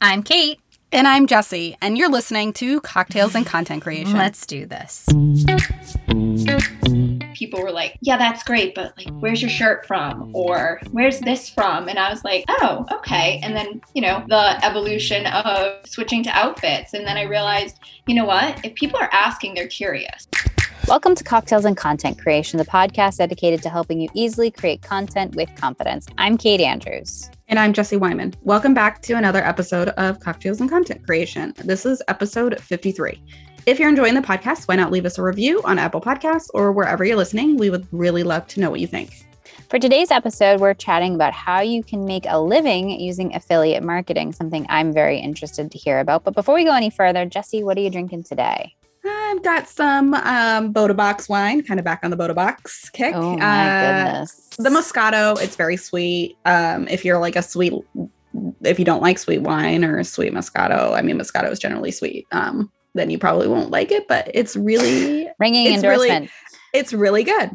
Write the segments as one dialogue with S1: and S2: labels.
S1: I'm Kate.
S2: And I'm Jesse, and you're listening to Cocktails and Content Creation.
S1: Let's do this.
S3: People were like, Yeah, that's great, but like, where's your shirt from? Or where's this from? And I was like, Oh, okay. And then, you know, the evolution of switching to outfits. And then I realized, you know what? If people are asking, they're curious.
S1: Welcome to Cocktails and Content Creation, the podcast dedicated to helping you easily create content with confidence. I'm Kate Andrews.
S2: And I'm Jesse Wyman. Welcome back to another episode of Cocktails and Content Creation. This is episode 53. If you're enjoying the podcast, why not leave us a review on Apple Podcasts or wherever you're listening? We would really love to know what you think.
S1: For today's episode, we're chatting about how you can make a living using affiliate marketing, something I'm very interested to hear about. But before we go any further, Jesse, what are you drinking today?
S2: I've got some um, Bota Box wine, kind of back on the Bota Box kick.
S1: Oh my uh, goodness.
S2: The Moscato, it's very sweet. Um, if you're like a sweet, if you don't like sweet wine or sweet Moscato, I mean, Moscato is generally sweet, um, then you probably won't like it, but it's really
S1: ringing
S2: it's
S1: endorsement.
S2: Really, it's really good.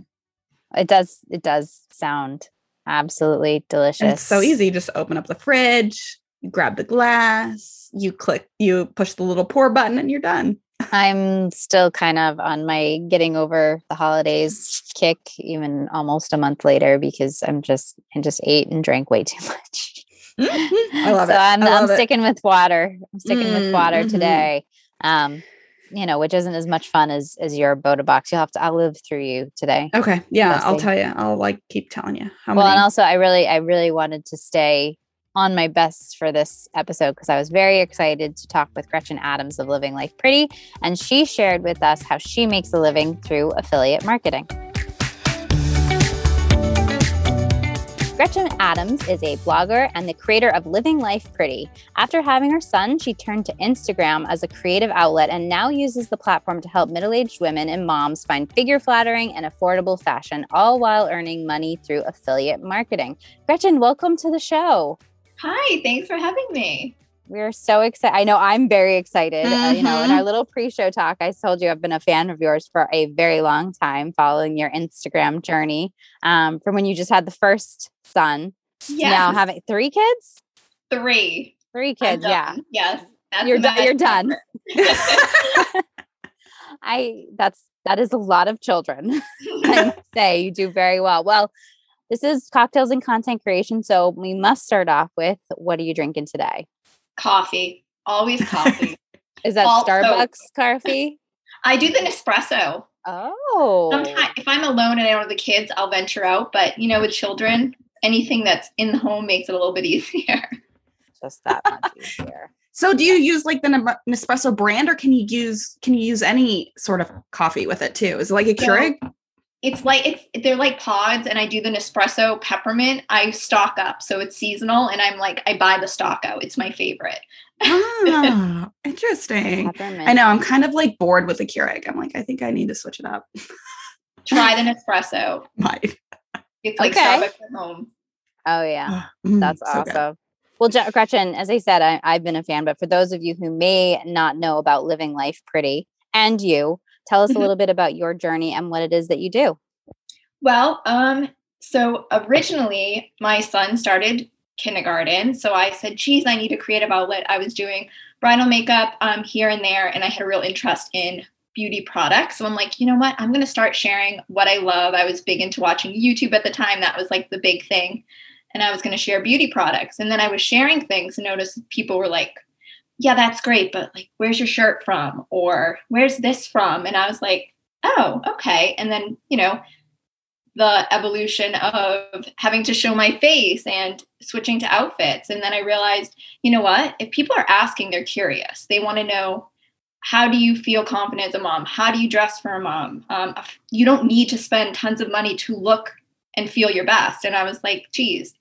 S1: It does, it does sound absolutely delicious. And
S2: it's so easy. Just open up the fridge, you grab the glass, you click, you push the little pour button, and you're done.
S1: I'm still kind of on my getting over the holidays kick, even almost a month later, because I'm just I just ate and drank way too much.
S2: I love
S1: so
S2: it.
S1: I'm, I'm
S2: it.
S1: sticking with water. I'm sticking
S2: mm,
S1: with water
S2: mm-hmm.
S1: today. Um, you know, which isn't as much fun as as your Bota box. You'll have to. I'll live through you today.
S2: Okay, yeah, I'll tell you. I'll like keep telling you.
S1: How well, many? and also, I really, I really wanted to stay on my best for this episode because I was very excited to talk with Gretchen Adams of Living Life Pretty, and she shared with us how she makes a living through affiliate marketing. Gretchen Adams is a blogger and the creator of Living Life Pretty. After having her son, she turned to Instagram as a creative outlet and now uses the platform to help middle aged women and moms find figure flattering and affordable fashion, all while earning money through affiliate marketing. Gretchen, welcome to the show.
S3: Hi, thanks for having me.
S1: We're so excited. I know I'm very excited. Mm-hmm. Uh, you know, in our little pre-show talk, I told you I've been a fan of yours for a very long time, following your Instagram journey um, from when you just had the first son.
S3: Yes.
S1: Now having three kids.
S3: Three.
S1: Three kids. Yeah.
S3: Yes.
S1: you're done. You're done. I. That's that is a lot of children. I say you do very well. Well, this is cocktails and content creation. So we must start off with what are you drinking today?
S3: Coffee. Always coffee.
S1: is that also, Starbucks coffee?
S3: I do the Nespresso.
S1: Oh.
S3: Sometimes if I'm alone and I don't have the kids, I'll venture out. But you know, with children, anything that's in the home makes it a little bit easier.
S1: Just that much easier.
S2: So do you use like the Nespresso brand or can you use can you use any sort of coffee with it too? Is it like a Keurig?
S3: Yeah it's like it's they're like pods and i do the nespresso peppermint i stock up. So it's seasonal and i'm like i buy the stock out. It's my favorite.
S2: Ah, interesting. Peppermint. i know i'm kind of like bored with the keurig. I'm like i think i need to switch it up.
S3: Try the nespresso.
S2: Might.
S3: it's like okay. starbucks at home.
S1: Oh yeah. Mm, that's so awesome. Good. Well, Gretchen, as I said, I, I've been a fan, but for those of you who may not know about living life pretty and you, Tell us a mm-hmm. little bit about your journey and what it is that you do.
S3: Well, um, so originally my son started kindergarten. So I said, geez, I need a creative outlet. I was doing bridal makeup um, here and there, and I had a real interest in beauty products. So I'm like, you know what? I'm going to start sharing what I love. I was big into watching YouTube at the time. That was like the big thing. And I was going to share beauty products. And then I was sharing things and noticed people were like, yeah, that's great, but like, where's your shirt from? Or where's this from? And I was like, oh, okay. And then, you know, the evolution of having to show my face and switching to outfits. And then I realized, you know what? If people are asking, they're curious. They want to know how do you feel confident as a mom? How do you dress for a mom? Um, you don't need to spend tons of money to look and feel your best. And I was like, geez,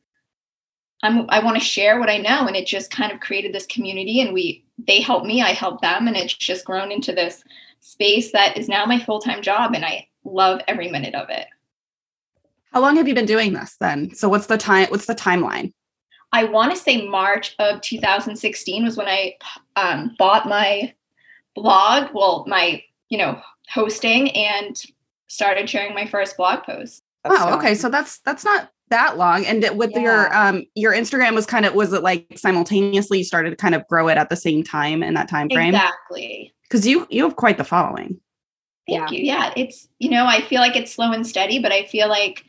S3: I'm, I want to share what I know. And it just kind of created this community and we, they help me, I help them. And it's just grown into this space that is now my full-time job. And I love every minute of it.
S2: How long have you been doing this then? So what's the time, what's the timeline?
S3: I want to say March of 2016 was when I um, bought my blog, well, my, you know, hosting and started sharing my first blog post.
S2: That's oh, so okay. So that's that's not that long. And with yeah. your um your instagram was kind of was it like simultaneously you started to kind of grow it at the same time in that time frame?
S3: Exactly.
S2: Because you you have quite the following.
S3: Thank yeah. you. Yeah it's you know i feel like it's slow and steady but i feel like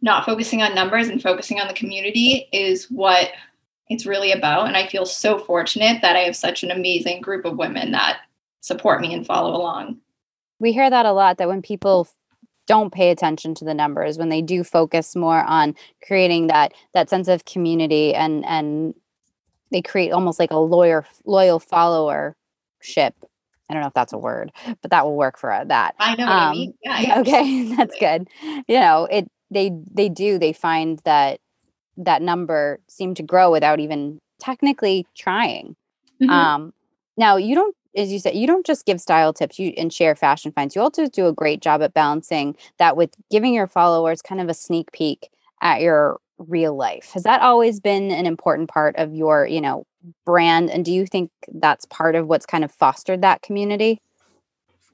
S3: not focusing on numbers and focusing on the community is what it's really about. And i feel so fortunate that i have such an amazing group of women that support me and follow along.
S1: We hear that a lot that when people don't pay attention to the numbers when they do focus more on creating that that sense of community and and they create almost like a lawyer loyal followership I don't know if that's a word, but that will work for uh, that.
S3: I know um, mean.
S1: Yeah, okay, that's good. You know, it they they do they find that that number seem to grow without even technically trying. Mm-hmm. Um, now you don't as you said, you don't just give style tips you and share fashion finds. You also do a great job at balancing that with giving your followers kind of a sneak peek at your real life. Has that always been an important part of your, you know, brand? And do you think that's part of what's kind of fostered that community?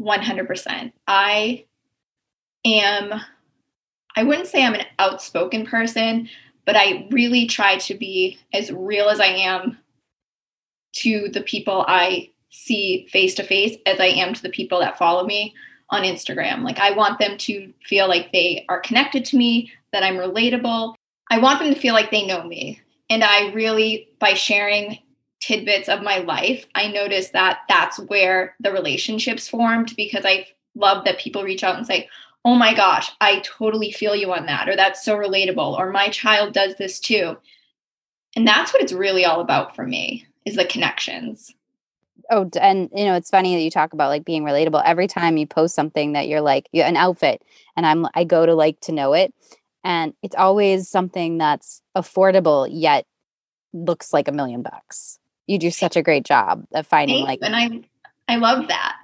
S3: 100%. I am, I wouldn't say I'm an outspoken person, but I really try to be as real as I am to the people I see face to face as I am to the people that follow me on Instagram. Like I want them to feel like they are connected to me, that I'm relatable. I want them to feel like they know me. And I really by sharing tidbits of my life, I noticed that that's where the relationships formed because I love that people reach out and say, "Oh my gosh, I totally feel you on that," or "That's so relatable," or "My child does this too." And that's what it's really all about for me is the connections.
S1: Oh, and you know, it's funny that you talk about like being relatable. Every time you post something that you're like you, an outfit, and I'm I go to like to know it, and it's always something that's affordable yet looks like a million bucks. You do such a great job of finding
S3: Thanks,
S1: like,
S3: and I I love that.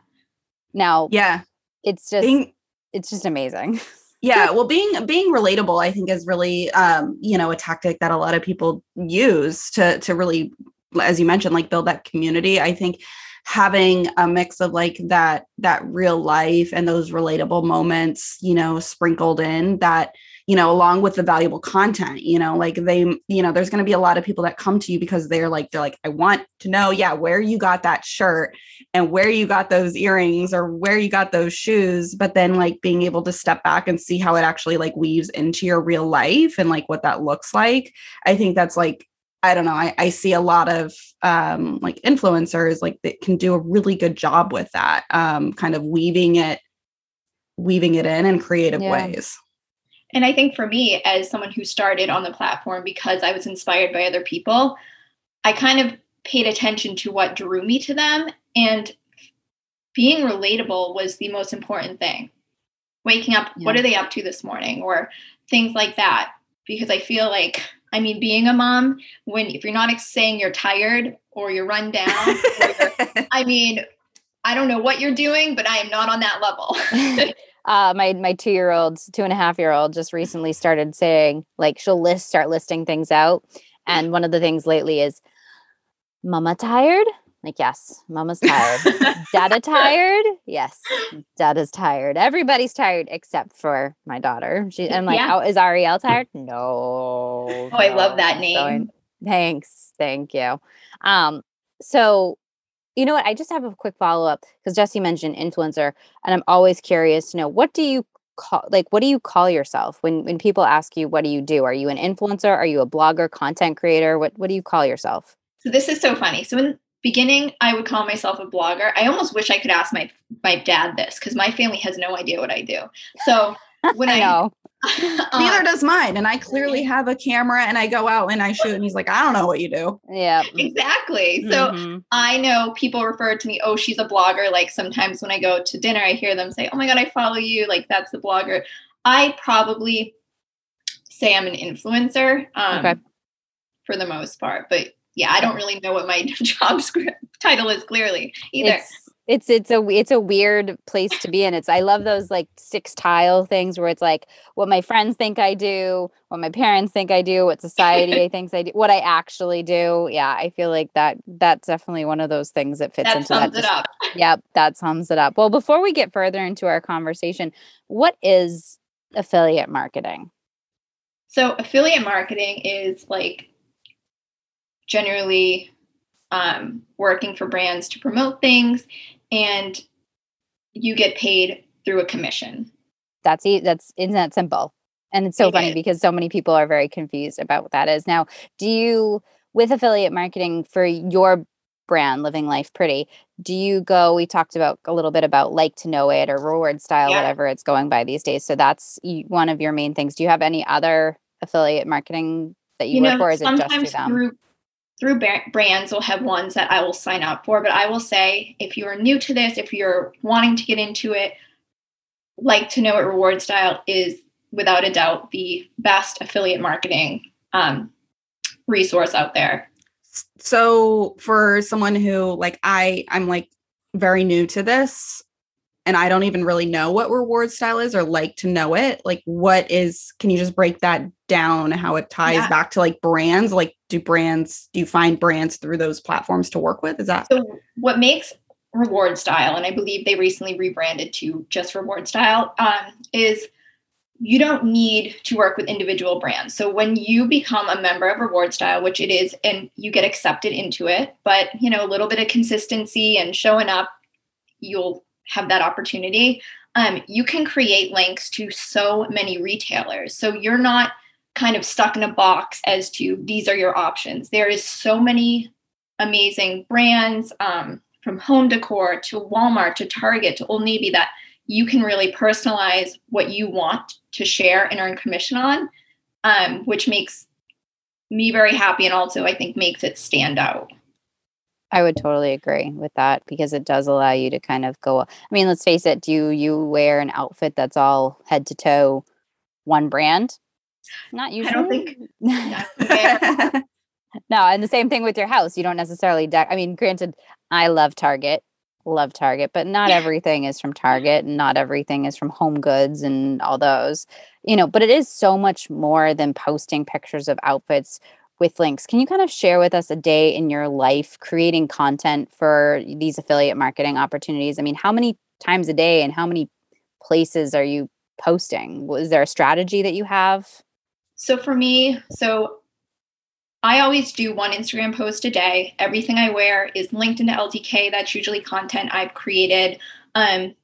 S1: Now,
S2: yeah,
S1: it's just being, it's just amazing.
S2: yeah well being being relatable i think is really um you know a tactic that a lot of people use to to really as you mentioned like build that community i think having a mix of like that that real life and those relatable moments you know sprinkled in that you know along with the valuable content you know like they you know there's going to be a lot of people that come to you because they're like they're like i want to know yeah where you got that shirt and where you got those earrings or where you got those shoes but then like being able to step back and see how it actually like weaves into your real life and like what that looks like i think that's like I don't know. I, I see a lot of um, like influencers like that can do a really good job with that, um, kind of weaving it, weaving it in in creative yeah. ways.
S3: And I think for me, as someone who started on the platform because I was inspired by other people, I kind of paid attention to what drew me to them. And being relatable was the most important thing. Waking up, yeah. what are they up to this morning? Or things like that. Because I feel like I mean, being a mom, when if you're not saying you're tired or you're run down, you're, I mean, I don't know what you're doing, but I am not on that level.
S1: uh, my my two year old, two and a half year old, just recently started saying like she'll list start listing things out, and one of the things lately is, "Mama tired." Like, yes, mama's tired. Dada tired? Yes, dada's tired. Everybody's tired except for my daughter. She, I'm like, yeah. oh, is Ariel tired? No.
S3: Oh, I love that name.
S1: So, thanks. Thank you. Um, so you know what? I just have a quick follow up because Jesse mentioned influencer, and I'm always curious to know what do you call like what do you call yourself when when people ask you what do you do? Are you an influencer? Are you a blogger, content creator? What what do you call yourself?
S3: So this is so funny. So in beginning i would call myself a blogger. I almost wish i could ask my my dad this because my family has no idea what i do. So when i,
S1: I know.
S2: um, neither does mine and i clearly have a camera and i go out and i shoot and he's like i don't know what you do.
S1: Yeah.
S3: Exactly. So mm-hmm. i know people refer to me oh she's a blogger. Like sometimes when i go to dinner i hear them say oh my god i follow you. Like that's the blogger. I probably say i'm an influencer um, okay. for the most part but yeah, I don't really know what my job script title is clearly either.
S1: It's, it's it's a it's a weird place to be in. It's I love those like six tile things where it's like what my friends think I do, what my parents think I do, what society thinks I do, what I actually do. Yeah, I feel like that that's definitely one of those things that fits
S3: that
S1: into
S3: sums
S1: that.
S3: It up.
S1: Yep, that sums it up. Well, before we get further into our conversation, what is affiliate marketing?
S3: So affiliate marketing is like generally um, working for brands to promote things, and you get paid through a commission.
S1: That's e- that's isn't that simple? And it's so
S3: It
S1: funny
S3: is.
S1: because so many people are very confused about what that is. Now, do you with affiliate marketing for your brand living life pretty do you go we talked about a little bit about like to know it or reward style
S3: Yeah.
S1: whatever it's going by these days so that's one of your main things do you have any other affiliate marketing that you, work for or is it just through them
S3: through through brands will have ones that I will sign up for, but I will say if you are new to this, if you're wanting to get into it, like to know it reward style is without a doubt the best affiliate marketing um, resource out there.
S2: so for someone who like i i'm like very new to this and i don't even really know what reward style is or like to know it like what is can you just break that down how it ties
S3: Yeah.
S2: back to like brands like do brands do you find brands through those platforms to work with is that
S3: So what makes reward style, and I believe they recently rebranded to just reward style, um, is you don't need to work with individual brands. So when you become a member of reward style, which it is, and you get accepted into it, but you know, a little bit of consistency and showing up, you'll have that opportunity. Um, you can create links to so many retailers. So you're not kind of stuck in a box as to these are your options. There is so many amazing brands um, from home decor to Walmart to Target to Old Navy that you can really personalize what you want to share and earn commission on, um, which makes me very happy and also I think makes it stand out.
S1: I would totally agree with that because it does allow you to kind of go i mean let's face it do you wear an outfit that's all head to toe one brand not usually
S3: I don't think.
S1: No, and the same thing with your house. You don't necessarily deck. I mean, granted, I love Target, love Target, but not
S3: Yeah.
S1: everything is from Target, and not everything is from Home Goods and all those. You know, but it is so much more than posting pictures of outfits with links. Can you kind of share with us a day in your life creating content for these affiliate marketing opportunities? I mean, how many times a day and how many places are you posting? Was there a strategy that you have?
S3: So for me, so I always do one Instagram post a day. Everything I wear is linked into LTK. That's usually content I've created um,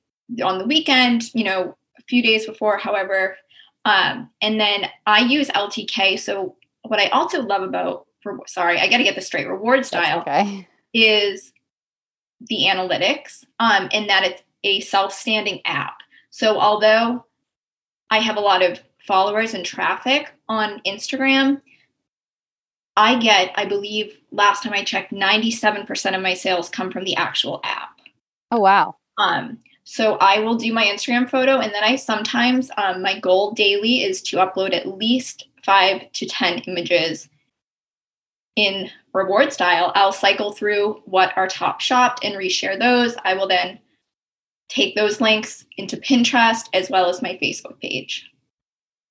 S3: on the weekend, you know, a few days before, however. Um, and then I use LTK. So what I also love about, for, sorry, I got to get this straight. Reward style
S1: okay.
S3: is the analytics um, and that it's a self-standing app. So although I have a lot of followers and traffic on Instagram, I get, I believe last time I checked, 97% of my sales come from the actual app.
S1: Oh, wow.
S3: Um, so I will do my Instagram photo, and then I sometimes um, my goal daily is to upload at least five to ten images in reward style. I'll cycle through what are top shopped and reshare those. I will then take those links into Pinterest as well as my Facebook page.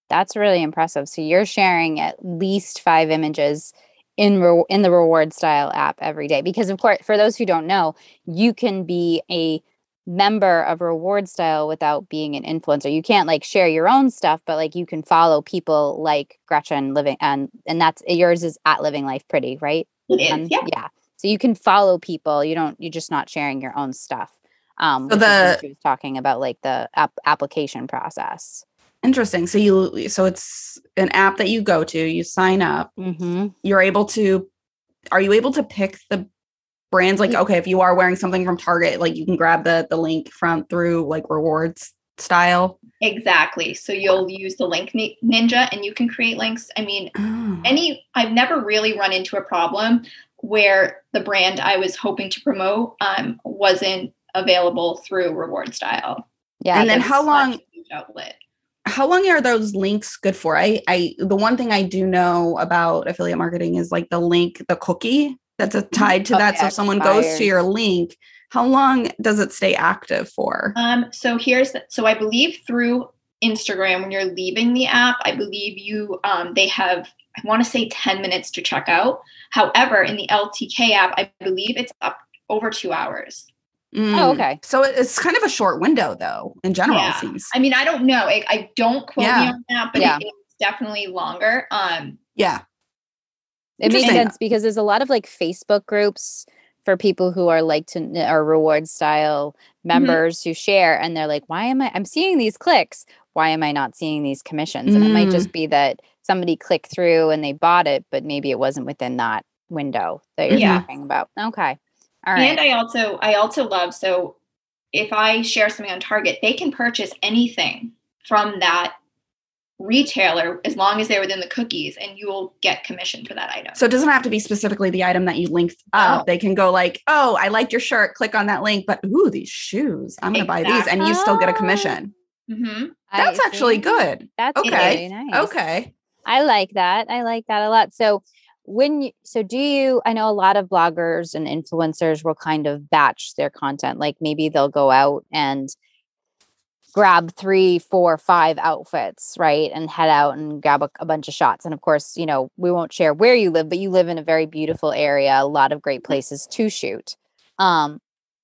S1: That's really impressive. So you're sharing at least five images in re- in the reward style app every day because of course for those who don't know, you can be a member of reward style without being an influencer. You can't like share your own stuff, but like you can follow people like Gretchen living and and that's yours is at living life pretty, right?
S3: It is,
S1: And-
S3: yeah.
S1: yeah. So you can follow people. You don't you're just not sharing your own stuff. Um
S2: So the-
S1: she was talking about like the app- application process.
S2: Interesting. So you so it's an app that you go to, you sign up,
S1: Mhm.
S2: you're able to are you able to pick the brands like okay, if you are wearing something from Target, like you can grab the the link from through like rewards style.
S3: Exactly. So you'll use the link ninja and you can create links. I mean,
S2: Oh.
S3: any I've never really run into a problem where the brand I was hoping to promote um, wasn't available through reward style.
S1: Yeah.
S2: And then how long-
S3: Such a huge outlet.
S2: how long are those links good for? I I the one thing I do know about affiliate marketing is like the link, the cookie that's a, tied to
S1: Oh,
S2: that. So if someone goes to your link, how long does it stay active for?
S3: Um, so here's the, so I believe through Instagram when you're leaving the app, I believe you um, they have I want to say 10 minutes to check out. However, in the LTK app, I believe it's up over two hours.
S1: Oh,
S2: Mm.
S1: okay.
S2: So it's kind of a short window though, in general,
S3: Yeah.
S2: it seems.
S3: I mean, I don't know. I, I don't quote me on that, but
S1: Yeah.
S3: it is definitely longer. Um,
S2: yeah.
S1: It makes sense because there's a lot of like Facebook groups for people who are like to are reward style members who share and they're like, why am I I'm seeing these clicks? Why am I not seeing these commissions? And it might
S2: Mm.
S1: just be that somebody clicked through and they bought it, but maybe it wasn't within that window that you're
S3: Yeah.
S1: talking about. Okay. All right.
S3: And I also I also love so if I share something on Target, they can purchase anything from that retailer as long as they're within the cookies and you will get commission for that item.
S2: So it doesn't have to be specifically the item that you linked up.
S3: No.
S2: They can go like, oh, I liked your shirt. Click on that link, but ooh, these shoes. I'm gonna buy these, and you still get a commission.
S3: hmm
S1: I
S2: That's actually
S1: see.
S2: good.
S1: That's
S2: Okay.
S1: really nice.
S2: Okay.
S1: I like that. I like that a lot. So when you so do you I know a lot of bloggers and influencers will kind of batch their content. Like maybe they'll go out and grab three, four, five outfits, right? And head out and grab a, a bunch of shots. And of course, you know, we won't share where you live, but you live in a very beautiful area, a lot of great places to shoot. Um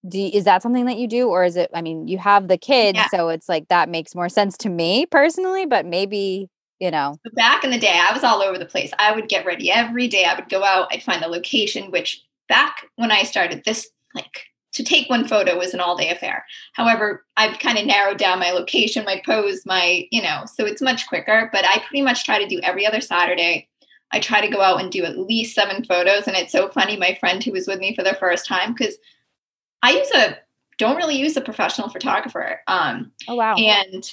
S1: do you- is that something that you do or is it i mean you have the kids
S3: Yeah.
S1: so it's like that makes more sense to me personally but maybe you know
S3: back in the day, I was all over the place. I would get ready every day. I would go out, I'd find a location, which back when I started this, like to take one photo was an all day affair. However, I've kind of narrowed down my location, my pose, my, you know, so it's much quicker. But I pretty much try to do every other Saturday. I try to go out and do at least seven photos. And it's so funny, my friend who was with me for the first time, because I use a, don't really use a professional photographer. Um,
S1: oh wow
S3: and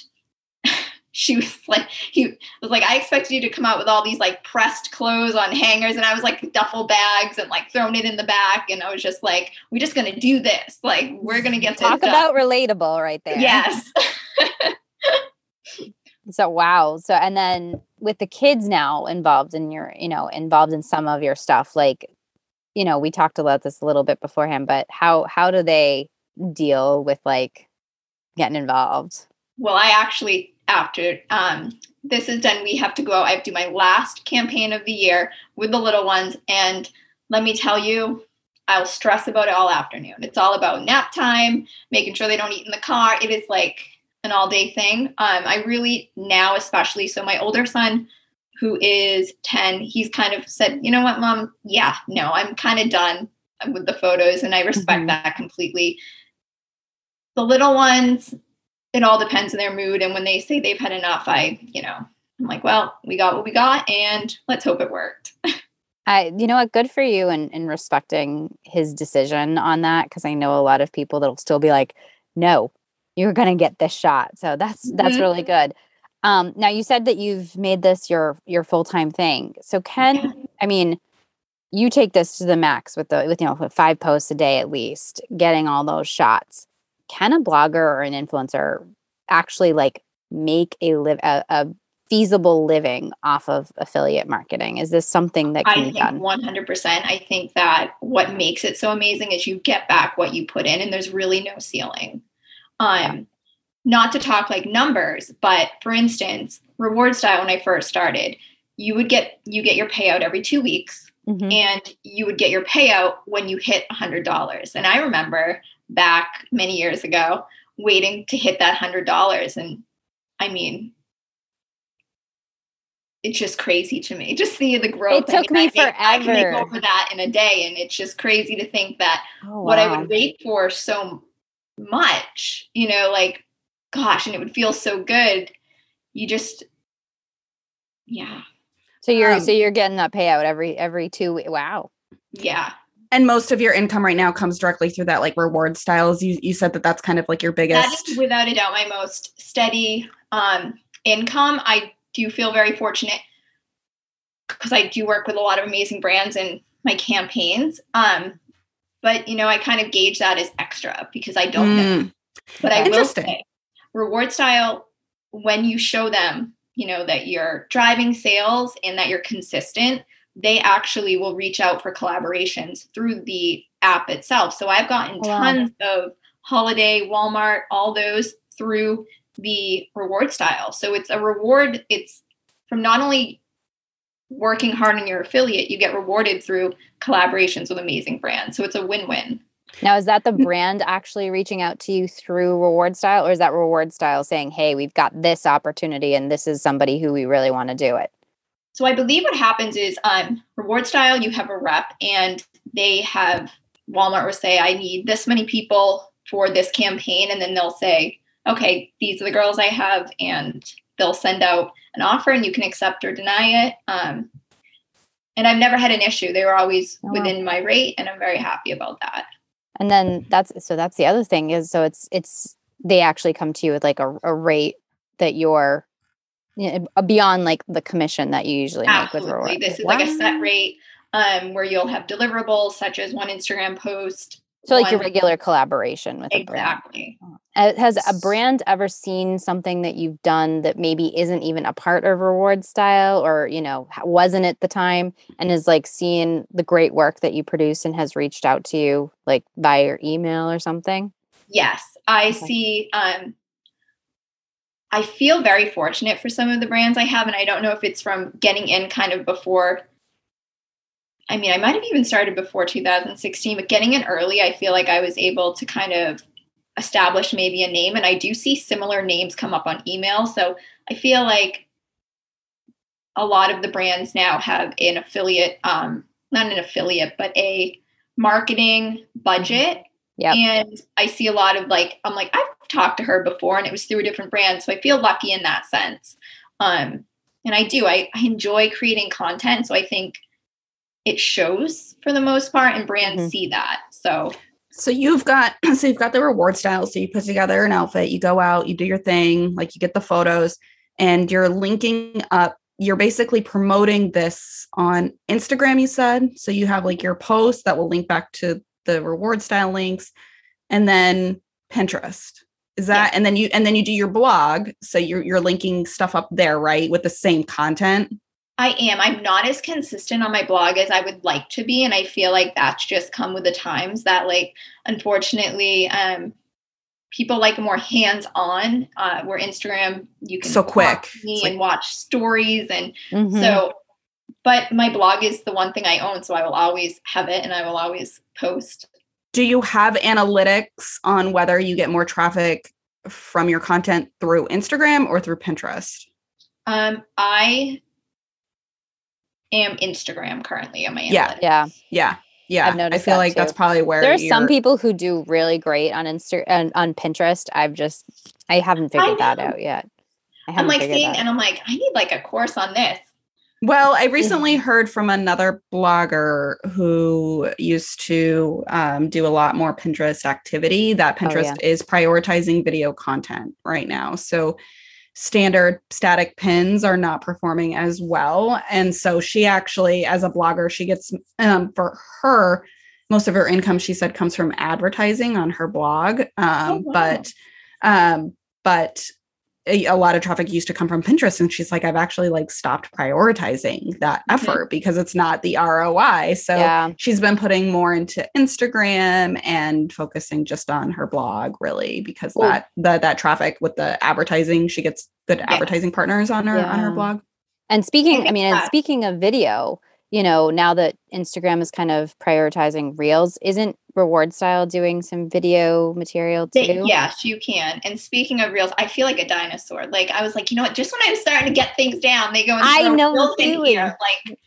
S3: she was like he was like i expected you to come out with all these like pressed clothes on hangers and i was like duffel bags and like throwing it in the back and i was just like we're just gonna do this. Like we're gonna get this
S1: talk
S3: done.
S1: about relatable right there.
S3: Yes.
S1: So wow. So and then with the kids now involved in your you know involved in some of your stuff like you know we talked about this a little bit beforehand but how how do they deal with like getting involved?
S3: Well i actually after um this is done we have to go out i have to do my last campaign of the year with the little ones and let me tell you i'll stress about it all afternoon. It's all about nap time making sure they don't eat in the car. It is like an all day thing. Um i really now especially so my older son who is 10 he's kind of said you know what mom? Yeah no i'm kind of done with the photos and i respect
S1: Mhm.
S3: that completely. The little ones it all depends on their mood and when they say they've had enough i you know i'm like well we got what we got and let's hope it worked
S1: I, you know what, good for you and in, respecting his decision on that because I know a lot of people that'll still be like, no, you're gonna get this shot. So that's that's
S3: Mhm.
S1: really good. Um, now you said that you've made this your your full time thing. So can
S3: Yeah.
S1: I mean, you take this to the max with the with you know with five posts a day at least, getting all those shots. Can a blogger or an influencer actually like make a live a, a feasible living off of affiliate marketing? Is this something that
S3: i
S1: can be
S3: think
S1: done?
S3: 100% i think that what makes it so amazing is you get back what you put in and there's really no ceiling um not to talk like numbers but for instance reward style when i first started you would get you get your payout every two weeks
S1: Mhm.
S3: and you would get your payout when you hit $100 and i remember back many years ago waiting to hit that $100 and i mean it's just crazy to me just see the growth.
S1: It took
S3: I mean,
S1: me
S3: make, I can make over that in a day and it's just crazy to think that
S1: Oh,
S3: what i would wait for so much you know like gosh and it would feel so good. You just yeah.
S1: So you're
S2: Um,
S1: so you're getting that payout every every two. Wow.
S3: yeah
S2: And most of your income right now comes directly through that like reward styles. You you said that that's kind of like your biggest.
S3: is without a doubt my most steady um, income. I do feel very fortunate because I do work with a lot of amazing brands in my campaigns. Um, but you know, I kind of gauge that as extra because I don't know.
S2: Mm,
S3: But I will say, reward style, when you show them, you know, that you're driving sales and that you're consistent, they actually will reach out for collaborations through the app itself. So I've gotten
S1: Wow.
S3: tons of holiday, Walmart, all those through the reward style. So it's a reward, it's from not only working hard on your affiliate, you get rewarded through collaborations with amazing brands. So it's a win-win.
S1: Now, is that the brand actually reaching out to you through Reward Style, or is that Reward Style saying, hey, we've got this opportunity and this is somebody who we really want to do it?
S3: So I believe what happens is um, Reward Style, you have a rep and they have Walmart will say, I need this many people for this campaign. And then they'll say, okay, these are the girls I have. And they'll send out an offer and you can accept or deny it. Um, and I've never had an issue. They were always oh, within my rate, and I'm very happy about that.
S1: And then that's so that's the other thing is so it's it's they actually come to you with like a, a rate that you're you know, beyond like the commission that you usually Absolutely. make with reward.
S3: This is wow. like a set rate um, where you'll have deliverables such as one Instagram post.
S1: So like your regular collaboration with
S3: exactly.
S1: a brand. Uh, has a brand ever seen something that you've done that maybe isn't even a part of reward style or you know wasn't at the time and is like seeing the great work that you produce and has reached out to you like via your email or something?
S3: Yes, I okay. see um I feel very fortunate for some of the brands I have and I don't know if it's from getting in kind of before I mean, I might have even started before 2016, but getting in early, I feel like I was able to kind of establish maybe a name. And I do see similar names come up on email. So I feel like a lot of the brands now have an affiliate, um, not an affiliate, but a marketing budget.
S1: Yeah.
S3: And I see a lot of like, I'm like, I've talked to her before and it was through a different brand. So I feel lucky in that sense. Um, and I do, I, I enjoy creating content. So I think it shows for the most part and brands mm-hmm. see that so
S2: so you've got so you've got the reward style so you put together an outfit you go out you do your thing like you get the photos and you're linking up you're basically promoting this on instagram you said so you have like your post that will link back to the reward style links and then pinterest is that yeah. and then you and then you do your blog so you're you're linking stuff up there right with the same content
S3: I am. I'm not as consistent on my blog as I would like to be. And I feel like that's just come with the times that, like, unfortunately, um, people like more hands on, uh, where Instagram, you can
S2: so quick
S3: me and watch stories. And mm-hmm. so, but my blog is the one thing I own. So I will always have it and I will always post.
S2: Do you have analytics on whether you get more traffic from your content through Instagram or through Pinterest?
S3: Um, I am Instagram currently on my
S2: yeah.
S3: analytics.
S2: yeah. Yeah. Yeah. I've noticed i feel like too. that's probably where
S1: there's some people who do really great on insta and on pinterest. I've just i haven't figured I that out yet.
S3: I am like seeing and i'm like i need like a course on this
S2: well, I recently heard from another blogger who used to um, do a lot more Pinterest activity that Pinterest oh, yeah. is prioritizing video content right now. So standard static pins are not performing as well. And so she actually, as a blogger, she gets um, for her, most of her income, she said, comes from advertising on her blog. Um, oh, wow. But, um, but a, a, lot of traffic used to come from Pinterest. And she's like, I've actually like stopped prioritizing that mm-hmm. effort because it's not the ROI. So yeah. she's been putting more into Instagram and focusing just on her blog really because Ooh. that, that, that traffic with the advertising, she gets good yeah. advertising partners on her, yeah. on her blog.
S1: And speaking, I mean, and speaking of video, you know, now that Instagram is kind of prioritizing reels, isn't reward style doing some video material too?
S3: They, yes, you can. And speaking of reels, I feel like a dinosaur. Like I was like, you know what? Just when I'm starting to get things down, they go and
S1: I know in here.
S3: Like,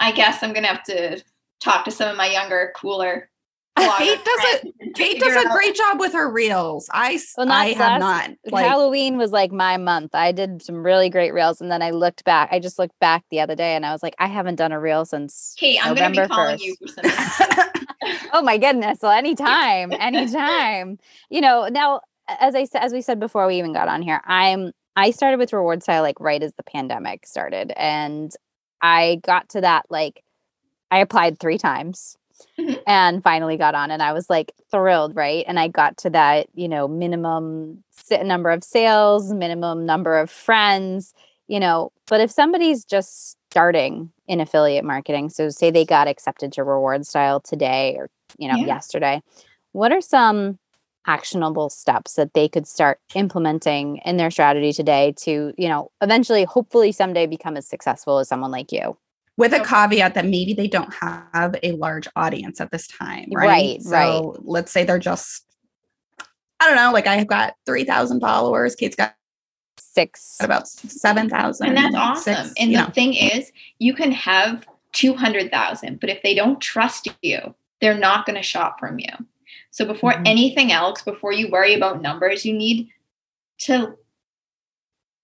S3: I guess I'm gonna have to talk to some of my younger, cooler
S2: Kate does a Kate does a great job with her reels. I well, I have not.
S1: Like, Halloween was like my month. I did some really great reels, and then I looked back. I just looked back the other day, and I was like, I haven't done a reel since.
S3: Kate, I'm going to be calling 1st. you for
S1: oh my goodness! Well, anytime, anytime. you know, now as I said, as we said before, we even got on here. I'm I started with reward style like right as the pandemic started, and I got to that like I applied three times mm-hmm. and finally got on and i was like thrilled right and i got to that you know minimum number of sales minimum number of friends you know but if somebody's just starting in affiliate marketing so say they got accepted to reward style today or you know yeah. yesterday what are some actionable steps that they could start implementing in their strategy today to you know eventually hopefully someday become as successful as someone like you
S2: with a caveat that maybe they don't have a large audience at this time, right?
S1: Right,
S2: so
S1: right.
S2: let's say they're just, I don't know, like I've got 3,000 followers. Kate's got
S1: Six.
S2: about 7,000.
S3: and that's awesome.
S2: six,
S3: and the
S2: know.
S3: thing is, you can have 200,000, but if they don't trust you, they're not going to shop from you. So before
S2: Mhm.
S3: anything else, before you worry about numbers, you need to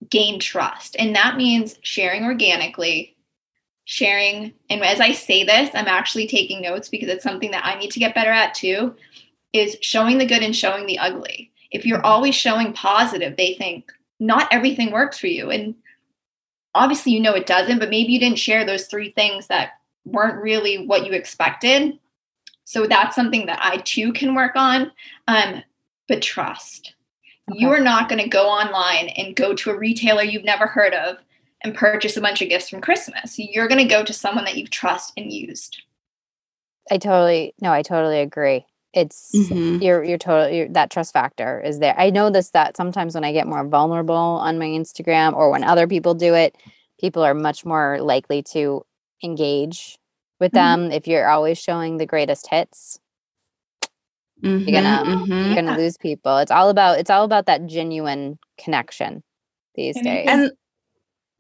S3: gain trust. And that means sharing organically, sharing. And as I say this, I'm actually taking notes because it's something that I need to get better at too, is showing the good and showing the ugly. If you're always showing positive, they think not everything works for you. And obviously you know it doesn't, but maybe you didn't share those three things that weren't really what you expected. So that's something that I too can work on. Um, but trust. You are not going to go online and go to a retailer you've never heard of and purchase a bunch of gifts from Christmas. You're going to go to someone that you've trust and used.
S1: I totally no, I totally agree. It's
S2: Mhm.
S1: you're you're totally you're, that trust factor is there. I know this that sometimes when I get more vulnerable on my Instagram or when other people do it, people are much more likely to engage with
S3: Mhm.
S1: them. If you're always showing the greatest hits,
S2: Mhm,
S1: gonna-
S2: mhm.
S1: you're gonna
S3: Yeah.
S1: lose people. It's all about it's all about that genuine connection these
S3: And
S1: days.
S2: And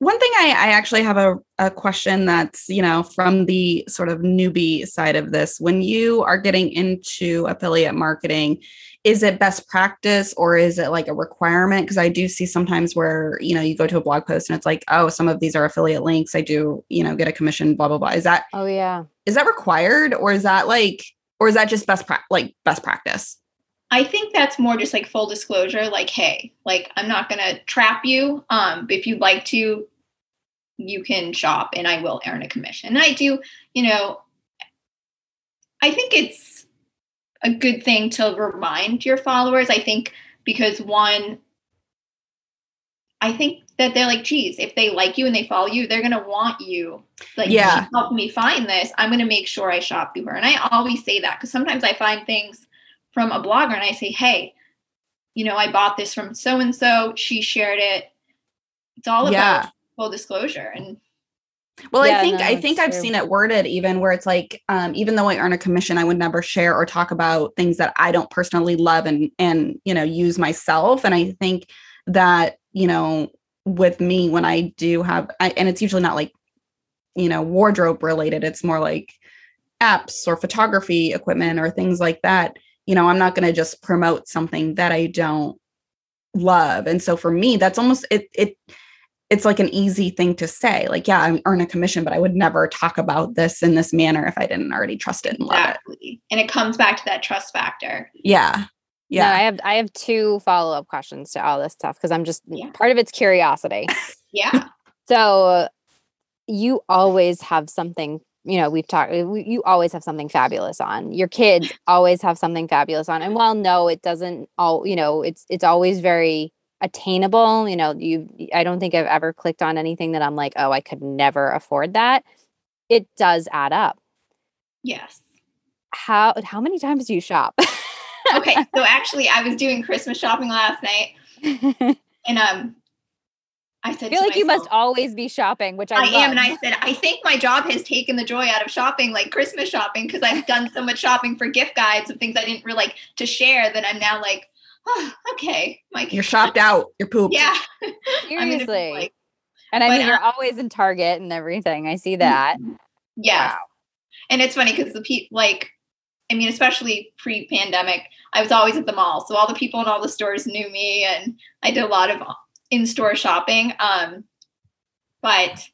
S2: one thing I, I actually have a, a question that's, you know, from the sort of newbie side of this. When you are getting into affiliate marketing, is it best practice or is it like a requirement? Because I do see sometimes where, you know, you go to a blog post and it's like, oh, some of these are affiliate links. I do, you know, get a commission, blah, blah, blah. Is that
S1: oh yeah.
S2: is that required or is that like or is that just best pra- like best practice?
S3: I think that's more just like full disclosure, like, hey, like I'm not gonna trap you. Um, if you'd like to, you can shop and I will earn a commission. And I do, you know, I think it's a good thing to remind your followers. I think because one, I think that they're like, geez, if they like you and they follow you, they're gonna want you. Like,
S2: Yeah.
S3: yeah, help me find this. I'm gonna make sure I shop through her. And I always say that because sometimes I find things from a blogger and I say, hey, you know, I bought this from so and so. She shared it. It's all
S2: Yeah.
S3: about full disclosure. And
S2: Well,
S1: Yeah,
S2: I think
S1: no,
S2: I think
S1: it's
S2: I've
S1: true.
S2: seen it worded even where it's like, um, even though I earn a commission, I would never share or talk about things that I don't personally love and and you know use myself. And I think that you know with me when I do have, I, and it's usually not like you know wardrobe related. It's more like apps or photography equipment or things like that. You know, I'm not going to just promote something that I don't love. And so for me, that's almost it. It it's like an easy thing to say like yeah i earn a commission but i would never talk about this in this manner if i didn't already trust it and love it
S3: exactly. And it comes back to that trust factor.
S2: yeah
S1: Yeah, I have I have two follow up questions to all this stuff because I'm just
S3: Yeah.
S1: part of it's curiosity.
S3: Yeah.
S1: so you always have something. You know, we've talked. we- You always have something fabulous on. Your kids always have something fabulous on. And while no, it doesn't all. You know, it's it's always very attainable. You know, you. I don't think I've ever clicked on anything that I'm like, oh, I could never afford that. It does add up.
S3: yes.
S1: How how many times do you shop?
S3: Okay. so actually I was doing Christmas shopping last night and um I said
S1: feel
S3: to
S1: like you must always be shopping, which I,
S3: I am, and. I said, I think my job has taken the joy out of shopping, like Christmas shopping, because I've done so much shopping for gift guides and things I didn't really like to share that I'm now like, oh, okay, my
S2: you're shopped out you're pooped
S3: Yeah, I'm
S1: Seriously.
S3: like,
S1: and I
S3: but,
S1: mean, you're
S3: uh,
S1: always in Target and everything. I see that.
S3: Yeah.
S1: Wow.
S3: And it's funny because the people, like, I mean, especially pre-pandemic, I was always at the mall, so all the people in all the stores knew me, and I did a lot of in-store shopping. Um, but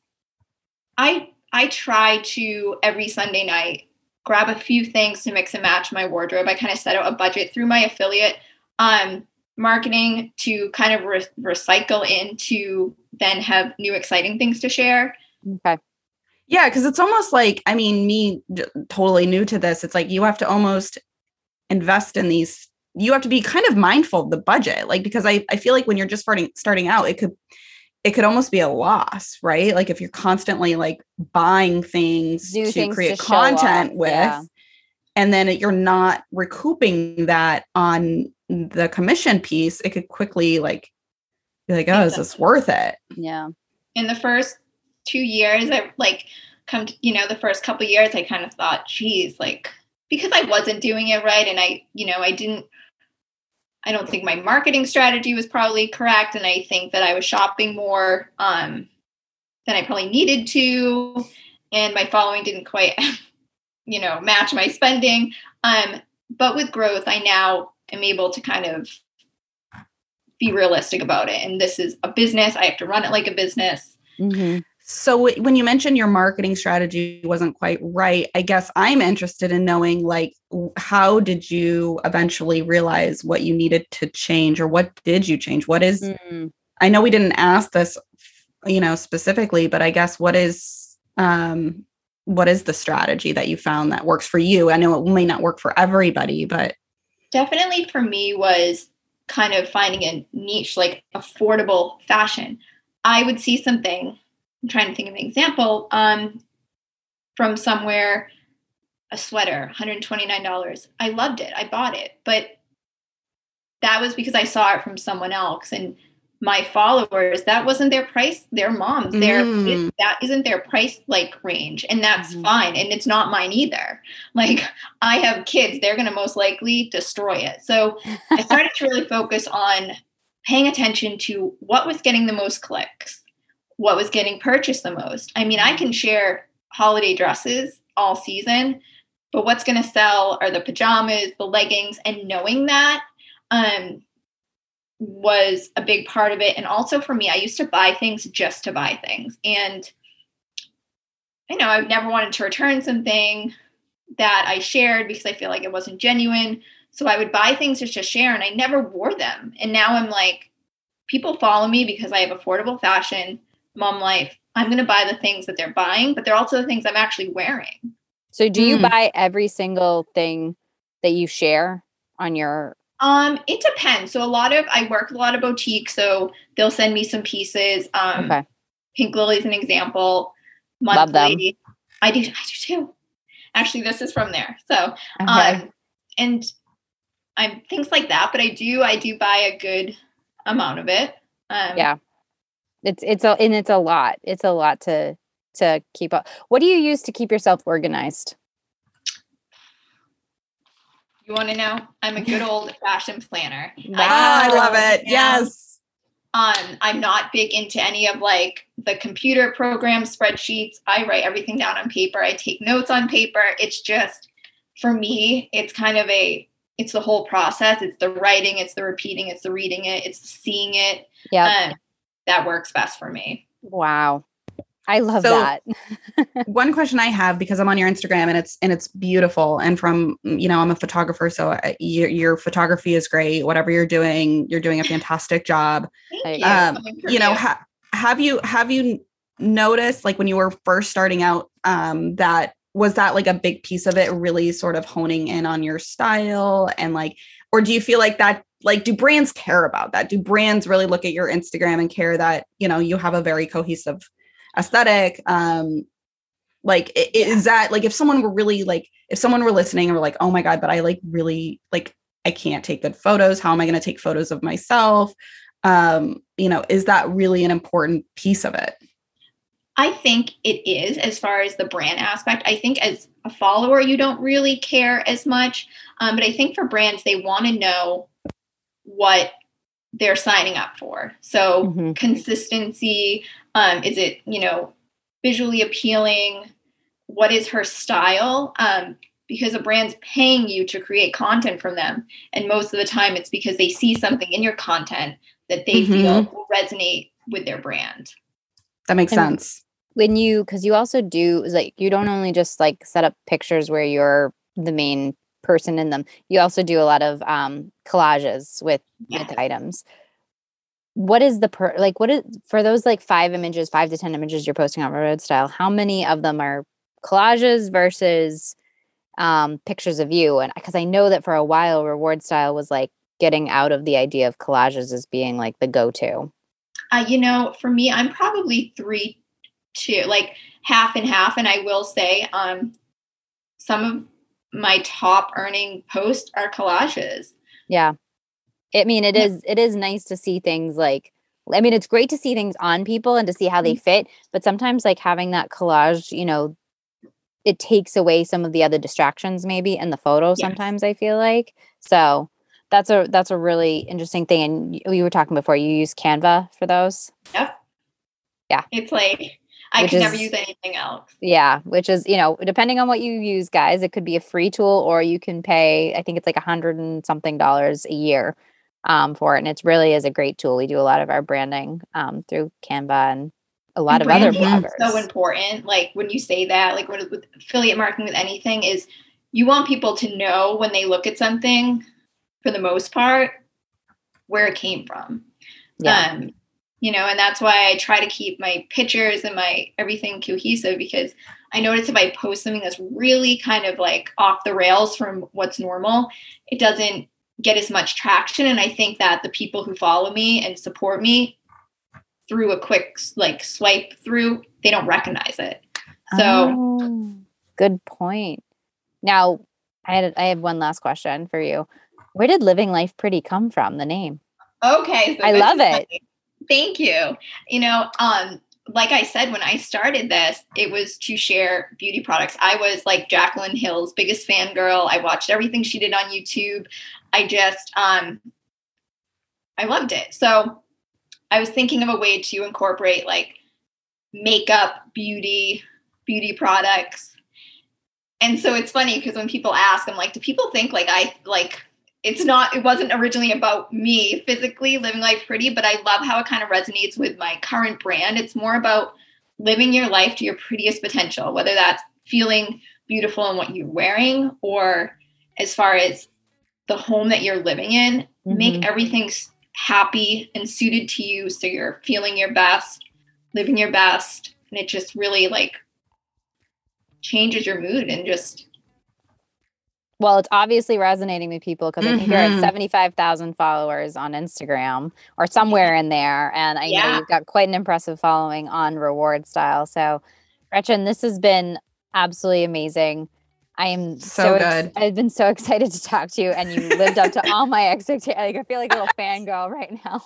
S3: I I try to every Sunday night grab a few things to mix and match my wardrobe. I kind of set out a budget through my affiliate um, marketing to kind of re- recycle into then have new exciting things to share.
S1: Okay.
S2: yeah because it's almost like i mean me totally new to this it's like you have to almost invest in these you have to be kind of mindful of the budget like because i, I feel like when you're just starting starting out it could it could almost be a loss right like if you're constantly like buying things
S1: New
S2: to
S1: things
S2: create
S1: to
S2: content
S1: off,
S2: with
S1: yeah.
S2: and then you're not recouping that on the commission piece it could quickly like be like oh is this worth it
S1: Yeah.
S3: in the first two years, I like come to, you know, the first couple years, I kind of thought, geez, like, because I wasn't doing it right. And I, you know, I didn't, I don't think my marketing strategy was probably correct. And I think that I was shopping more um, than I probably needed to. And my following didn't quite, you know, match my spending. Um, but with growth, I now am able to kind of be realistic about it. And this is a business. I have to run it like a business.
S2: Mm-hmm. So when you mentioned your marketing strategy wasn't quite right, I guess I'm interested in knowing like how did you eventually realize what you needed to change or what did you change? What is, mm-hmm. I know we didn't ask this, you know, specifically, but I guess what is um what is the strategy that you found that works for you? I know it may not work for everybody, but
S3: definitely for me was kind of finding a niche like affordable fashion. I would see something I'm trying to think of an example um, from somewhere a sweater $129 i loved it. I bought it. But that was because i saw it from someone else. And my followers that wasn't their price their moms their mm. that isn't their price like range. And that's mm. fine. And it's not mine either. Like i have kids. They're going to most likely destroy it. So i started to really focus on paying attention to what was getting the most clicks what was getting purchased the most. I mean, I can share holiday dresses all season, but what's going to sell are the pajamas, the leggings, and knowing that um, was a big part of it. And also for me, I used to buy things just to buy things. And I know I never wanted to return something that I shared because I feel like it wasn't genuine. So I would buy things just to share and I never wore them. And now I'm like, people follow me because I have affordable fashion mom life, I'm going to buy the things that they're buying, but they're also the things I'm actually wearing.
S1: So do you mm. buy every single thing that you share on your
S3: um it depends. So a lot of I work a lot of boutiques, so they'll send me some pieces. Um okay. Pink Lily's an example.
S1: Monthly. Love them.
S3: I do I do too. Actually, this is from there. So okay. um and I'm things like that, but I do I do buy a good amount of it.
S1: Um, yeah. It's it's a and it's a lot. It's a lot to to keep up. What do you use to keep yourself organized?
S3: You want to know? I'm a good old fashioned planner.
S2: Wow, I, I love it. Yes.
S3: Um, I'm not big into any of like the computer programs, spreadsheets. I write everything down on paper. I take notes on paper. It's just for me, it's kind of a it's the whole process. It's the writing, it's the repeating, it's the reading it, it's the seeing it.
S1: Yeah. Um,
S3: that works best for me.
S1: Wow. I love so, that.
S2: one question I have because I'm on your Instagram and it's and it's beautiful and from you know I'm a photographer so I, uh, your, your photography is great whatever you're doing you're doing a fantastic job.
S3: Thank you. Um,
S2: you know ha- have you have you noticed like when you were first starting out um, that was that like a big piece of it really sort of honing in on your style and like or do you feel like that like do brands care about that? Do brands really look at your instagram and care that you know you have a very cohesive aesthetic? Um like is that like if someone were really like if someone were listening and were like oh my god but i like really like i can't take good photos. How am i going to take photos of myself? Um you know is that really an important piece of it?
S3: I think it is as far as the brand aspect. I think as a follower you don't really care as much um, but i think for brands they want to know what they're signing up for. So mm-hmm. consistency, um, is it, you know, visually appealing? What is her style? Um, because a brand's paying you to create content from them. And most of the time it's because they see something in your content that they mm-hmm. feel will resonate with their brand.
S2: That makes and sense.
S1: When you, because you also do, like, you don't only just like set up pictures where you're the main person in them. You also do a lot of um, collages with yes. with items. What is the per like? What is for those like five images, five to ten images you're posting on Reward Style? How many of them are collages versus um, pictures of you? And because I know that for a while, Reward Style was like getting out of the idea of collages as being like the go-to.
S3: Uh, you know, for me, I'm probably three, two, like half and half. And I will say, um, some of my top earning posts are collages.
S1: Yeah. I mean, it is it is nice to see things like I mean, it's great to see things on people and to see how they
S3: Mhm.
S1: fit, but sometimes like having that collage, you know, it takes away some of the other distractions maybe in the photo sometimes I feel like. So that's a that's a really interesting thing. And y- we were talking before, you use Canva for those.
S3: Yep.
S1: Yeah.
S3: It's like I can never use anything else.
S1: Yeah, which is, you know, depending on what you use, guys, it could be a free tool or you can pay, I think it's like a hundred and something dollars a year um, for it. And it really is a great tool. We do a lot of our branding um, through Canva and a lot of other bloggers.
S3: so important. Like when you say that, like with, with affiliate marketing with anything, is you want people to know when they look at something, for the most part, where it came from.
S1: yeah.
S3: Um, you know, and that's why I try to keep my pictures and my everything cohesive because I notice if I post something that's really kind of like off the rails from what's normal, it doesn't get as much traction. And I think that the people who follow me and support me through a quick like swipe through, they don't recognize it. So
S1: Oh, good point. Now, I had I have one last question for you. Where did Living Life Pretty come from? The name.
S3: Okay. So
S1: I love it.
S3: funny. Thank you. You know, um, like I said, when I started this, it was to share beauty products. I was like Jaclyn Hill's biggest fangirl. I watched everything she did on YouTube. I just um I loved it. So I was thinking of a way to incorporate like makeup, beauty, beauty products. And so it's funny because when people ask, I'm like, do people think like I like it's not it wasn't originally about me physically living life pretty but i love how it kind of resonates with my current brand. It's more about living your life to your prettiest potential whether that's feeling beautiful in what you're wearing or as far as the home that you're living in. Make mm-hmm. everything happy and suited to you so you're feeling your best living your best. And it just really like changes your mood and just
S1: Well, it's obviously resonating with people because I think you're at
S2: Mhm.
S1: 75,000 followers on Instagram or somewhere in there. And I know you've got quite an impressive following on Reward Style. So, Gretchen, this has been absolutely amazing. I am
S2: So
S1: ex-
S2: good.
S1: I've been so excited to talk to you, and you lived up to all my expectations. Like, I feel like a little fangirl right now.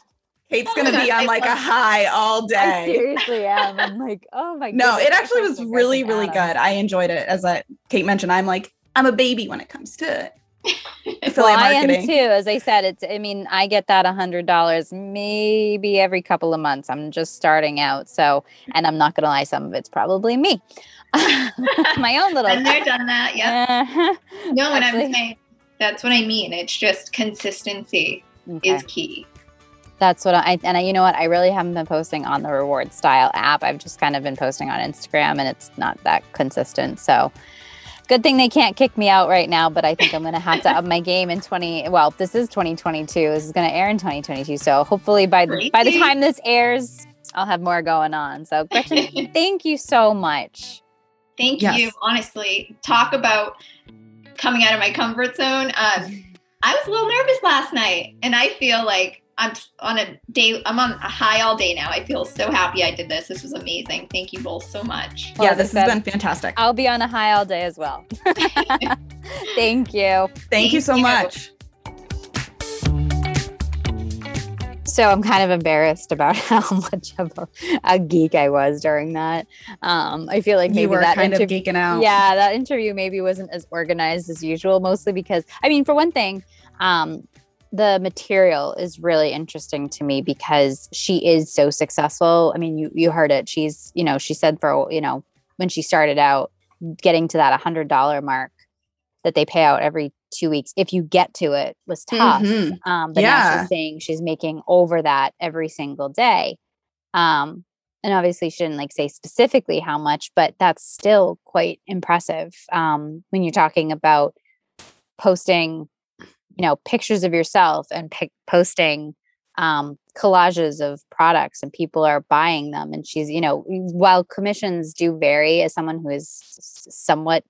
S2: Kate's
S3: Oh
S2: gonna be on like a high all
S1: I
S2: day.
S1: seriously am. I'm like, oh my god.
S2: No,
S1: goodness,
S2: it actually was really, really good. I enjoyed it. As I, Kate mentioned, I'm like, I'm a baby when it comes to affiliate
S1: well, I am too. As I said, it's. I mean, I get that a hundred dollars maybe every couple of months. I'm just starting out, so and I'm not gonna lie, some of it's probably me, my own little.
S3: been there done that yeah
S1: Uh-huh.
S3: No, and
S1: Actually-
S3: I'm saying that's what I mean. It's just consistency
S1: Okay.
S3: is key.
S1: That's what I and I, you know what I really haven't been posting on the reward style app. I've just kind of been posting on Instagram and it's not that consistent. So good thing they can't kick me out right now, but I think I'm going to have to up my game in 20 well, this is 2022. This is going to air in 2022. So hopefully by the by the time this airs, I'll have more going on. So Gretchen, thank you so much.
S3: Thank
S2: Yes.
S3: you. Honestly, talk about coming out of my comfort zone. Um, I was a little nervous last night, and I feel like I'm on a day. I'm on a high all day now. I feel so happy I did this. This was amazing. Thank you both so much.
S1: Well,
S2: yeah, this has been fantastic.
S1: I'll be on a high all day as well. thank you.
S2: Thank you so
S3: you.
S2: much.
S1: So I'm kind of embarrassed about how much of a, a geek I was during that. Um, I feel like maybe
S2: You were
S1: that
S2: kind of geeking out.
S1: yeah, that interview maybe wasn't as organized as usual, mostly because I mean, for one thing, um, the material is really interesting to me because she is so successful. I mean, you you heard it. She's you know she said for you know when she started out, getting to that hundred dollar mark that they pay out every two weeks if you get to it was tough.
S2: Mhm.
S1: Um, but now
S2: Yeah.
S1: she's saying she's making over that every single day. Um, and obviously she didn't like say specifically how much, but that's still quite impressive. Um, when you're talking about posting, you know, pictures of yourself and pic- posting um, collages of products and people are buying them. And she's, you know, while commissions do vary as someone who is somewhat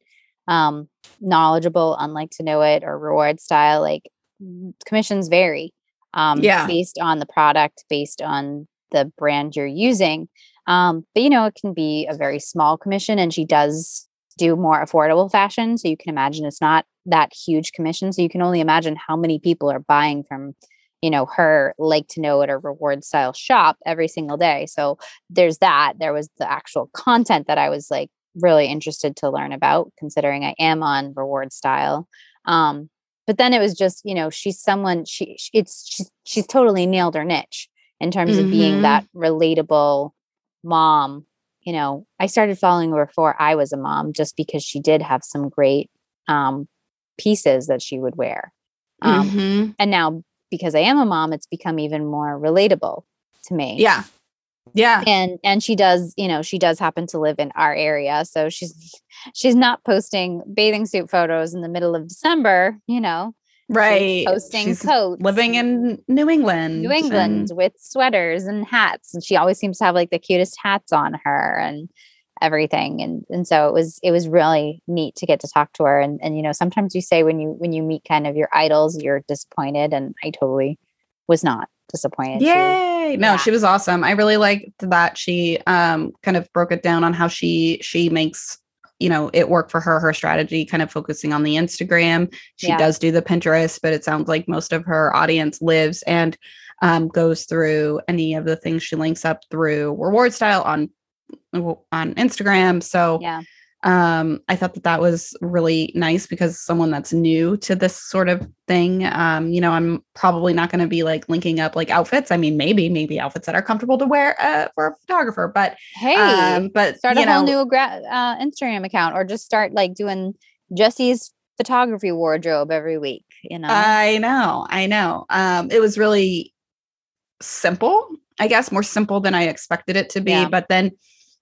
S1: um, knowledgeable, unlike to know it or reward style, like mm, commissions vary um,
S2: Yeah.
S1: based on the product, based on the brand you're using. Um, but you know, it can be a very small commission, and she does do more affordable fashion. So you can imagine it's not that huge commission. So you can only imagine how many people are buying from you know her like to know at a reward style shop every single day so there's that there was the actual content that i was like really interested to learn about considering i am on reward style um but then it was just you know she's someone she it's she's she's totally nailed her niche in terms mm-hmm. of being
S2: Mhm.
S1: that relatable mom you know i started following her before i was a mom just because she did have some great um pieces that she would wear um
S2: Mhm.
S1: and now because i am a mom it's become even more relatable to me
S2: Yeah. Yeah.
S1: and and she does you know she does happen to live in our area so she's she's not posting bathing suit photos in the middle of december you know She's
S2: Right.
S1: posting
S2: She's
S1: coats
S2: living in New England.
S1: new england
S2: and-
S1: with sweaters and hats and she always seems to have like the cutest hats on her and everything and and so it was it was really neat to get to talk to her and and you know sometimes you say when you when you meet kind of your idols you're disappointed and i totally was not disappointed She
S2: Yay. No,
S1: yeah.
S2: she was awesome. I really liked that she um kind of broke it down on how she she makes you know it work for her her strategy kind of focusing on the Instagram. She
S1: Yeah.
S2: does do the Pinterest, but it sounds like most of her audience lives and um goes through any of the things she links up through reward style on on Instagram. So
S1: yeah
S2: um i thought that that was really nice because someone that's new to this sort of thing um you know i'm probably not going to be like linking up like outfits i mean maybe maybe outfits that are comfortable to wear uh, for a photographer but
S1: hey
S2: um but
S1: start a whole new gra- uh, Instagram account or just start like doing Jesse's photography wardrobe every week, you know?
S2: i know i know um it was really simple i guess more simple than i expected it to be
S1: Yeah.
S2: but then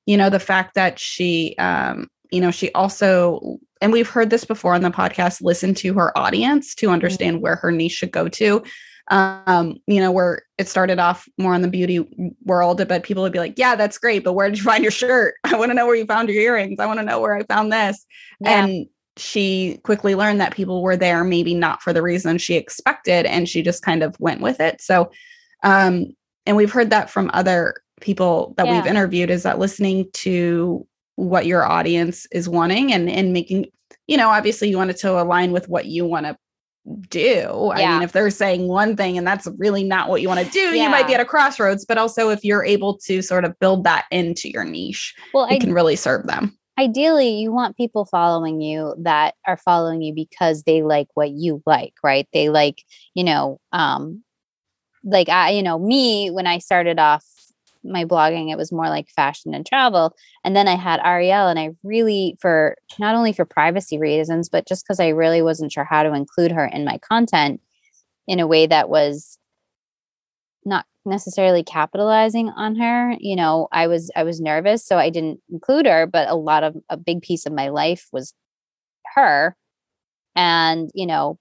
S2: you know the fact that she um you know she also and we've heard this before on the podcast listen to her audience to understand where her niche should go to. Um you know where it started off more on the beauty world but people would be like yeah that's great but where did you find your shirt? I want to know where you found your earrings. I want to know where i found this.
S1: Yeah.
S2: and she quickly learned that people were there maybe not for the reason she expected and she just kind of went with it. So um and we've heard that from other people that we've interviewed is that listening to what your audience is wanting and and making you know obviously you want it to align with what you want to do
S1: yeah.
S2: i mean if they're saying one thing and that's really not what you want to do you might be at a crossroads but also if you're able to sort of build that into your niche
S1: well,
S2: it
S1: I,
S2: can really serve them
S1: ideally, you want people following you that are following you because they like what you like, right? They like, you know, um, like I, you know, me when I started off my blogging, it was more like fashion and travel. And then I had Ariel, and I really, for not only for privacy reasons, but just because I really wasn't sure how to include her in my content in a way that was not necessarily capitalizing on her you know i was i was nervous so i didn't include her but a lot of a big piece of my life was her and you know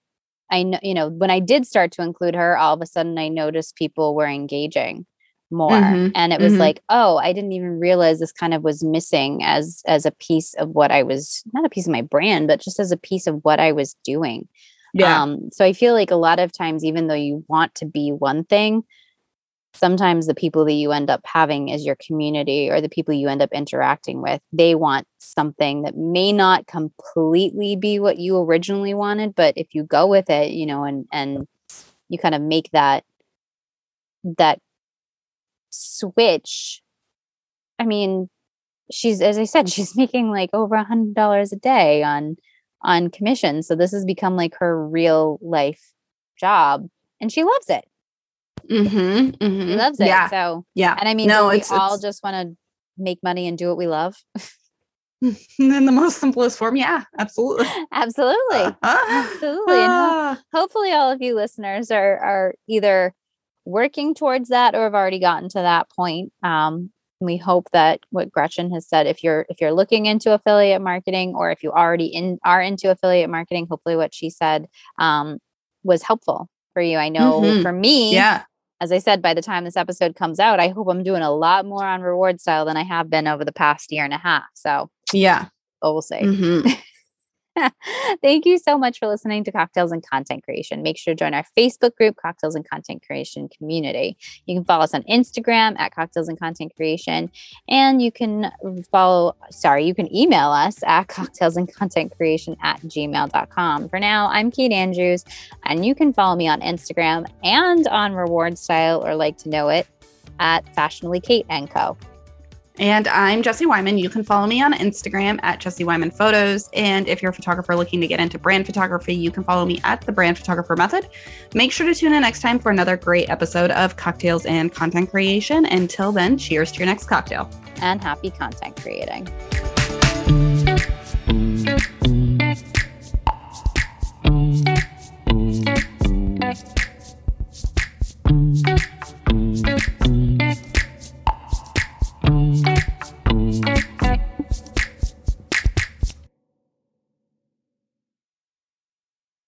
S1: i know you know when i did start to include her all of a sudden i noticed people were engaging more.
S2: Mhm,
S1: and it was
S2: mhm.
S1: like oh i didn't even realize this kind of was missing as as a piece of what i was not a piece of my brand but just as a piece of what i was doing.
S2: Yeah.
S1: Um, so I feel like a lot of times, even though you want to be one thing, sometimes the people that you end up having as your community or the people you end up interacting with, they want something that may not completely be what you originally wanted, but if you go with it, you know, and and you kind of make that that switch. I mean, she's as I said, she's making like over a hundred dollars a day on on commission. So this has become like her real life job and she loves it.
S2: mm-hmm,
S1: She
S2: mm-hmm.
S1: loves it.
S2: yeah
S1: So
S2: yeah
S1: and I mean
S2: no
S1: we
S2: it's,
S1: all
S2: it's
S1: just want to make money and do what we love.
S2: in the most simplest form yeah absolutely
S1: Absolutely. Absolutely. And ho-
S2: Ah.
S1: hopefully all of you listeners are are either working towards that or have already gotten to that point. Um, we hope that what Gretchen has said, if you're if you're looking into affiliate marketing or if you already in are into affiliate marketing, hopefully what she said um, was helpful for you. I know
S2: Mhm.
S1: for me,
S2: yeah
S1: as I said, by the time this episode comes out, I hope I'm doing a lot more on reward style than I have been over the past year and a half. So
S2: yeah
S1: oh, we'll see.
S2: Mhm.
S1: Thank you so much for listening to Cocktails and Content Creation. Make sure to join our Facebook group, Cocktails and Content Creation Community. You can follow us on Instagram at Cocktails and Content Creation. And you can follow, sorry, you can email us at cocktails and content creation at gmail.com. For now, I'm Kate Andrews, and you can follow me on Instagram and on Reward Style or Like to Know It at Fashionably Kate and Co.
S2: And I'm Jesse Wyman. You can follow me on Instagram at Jesse Wyman Photos. And if you're a photographer looking to get into brand photography, you can follow me at The Brand Photographer Method. Make sure to tune in next time for another great episode of Cocktails and Content Creation. Until then, cheers to your next cocktail.
S1: And happy content creating.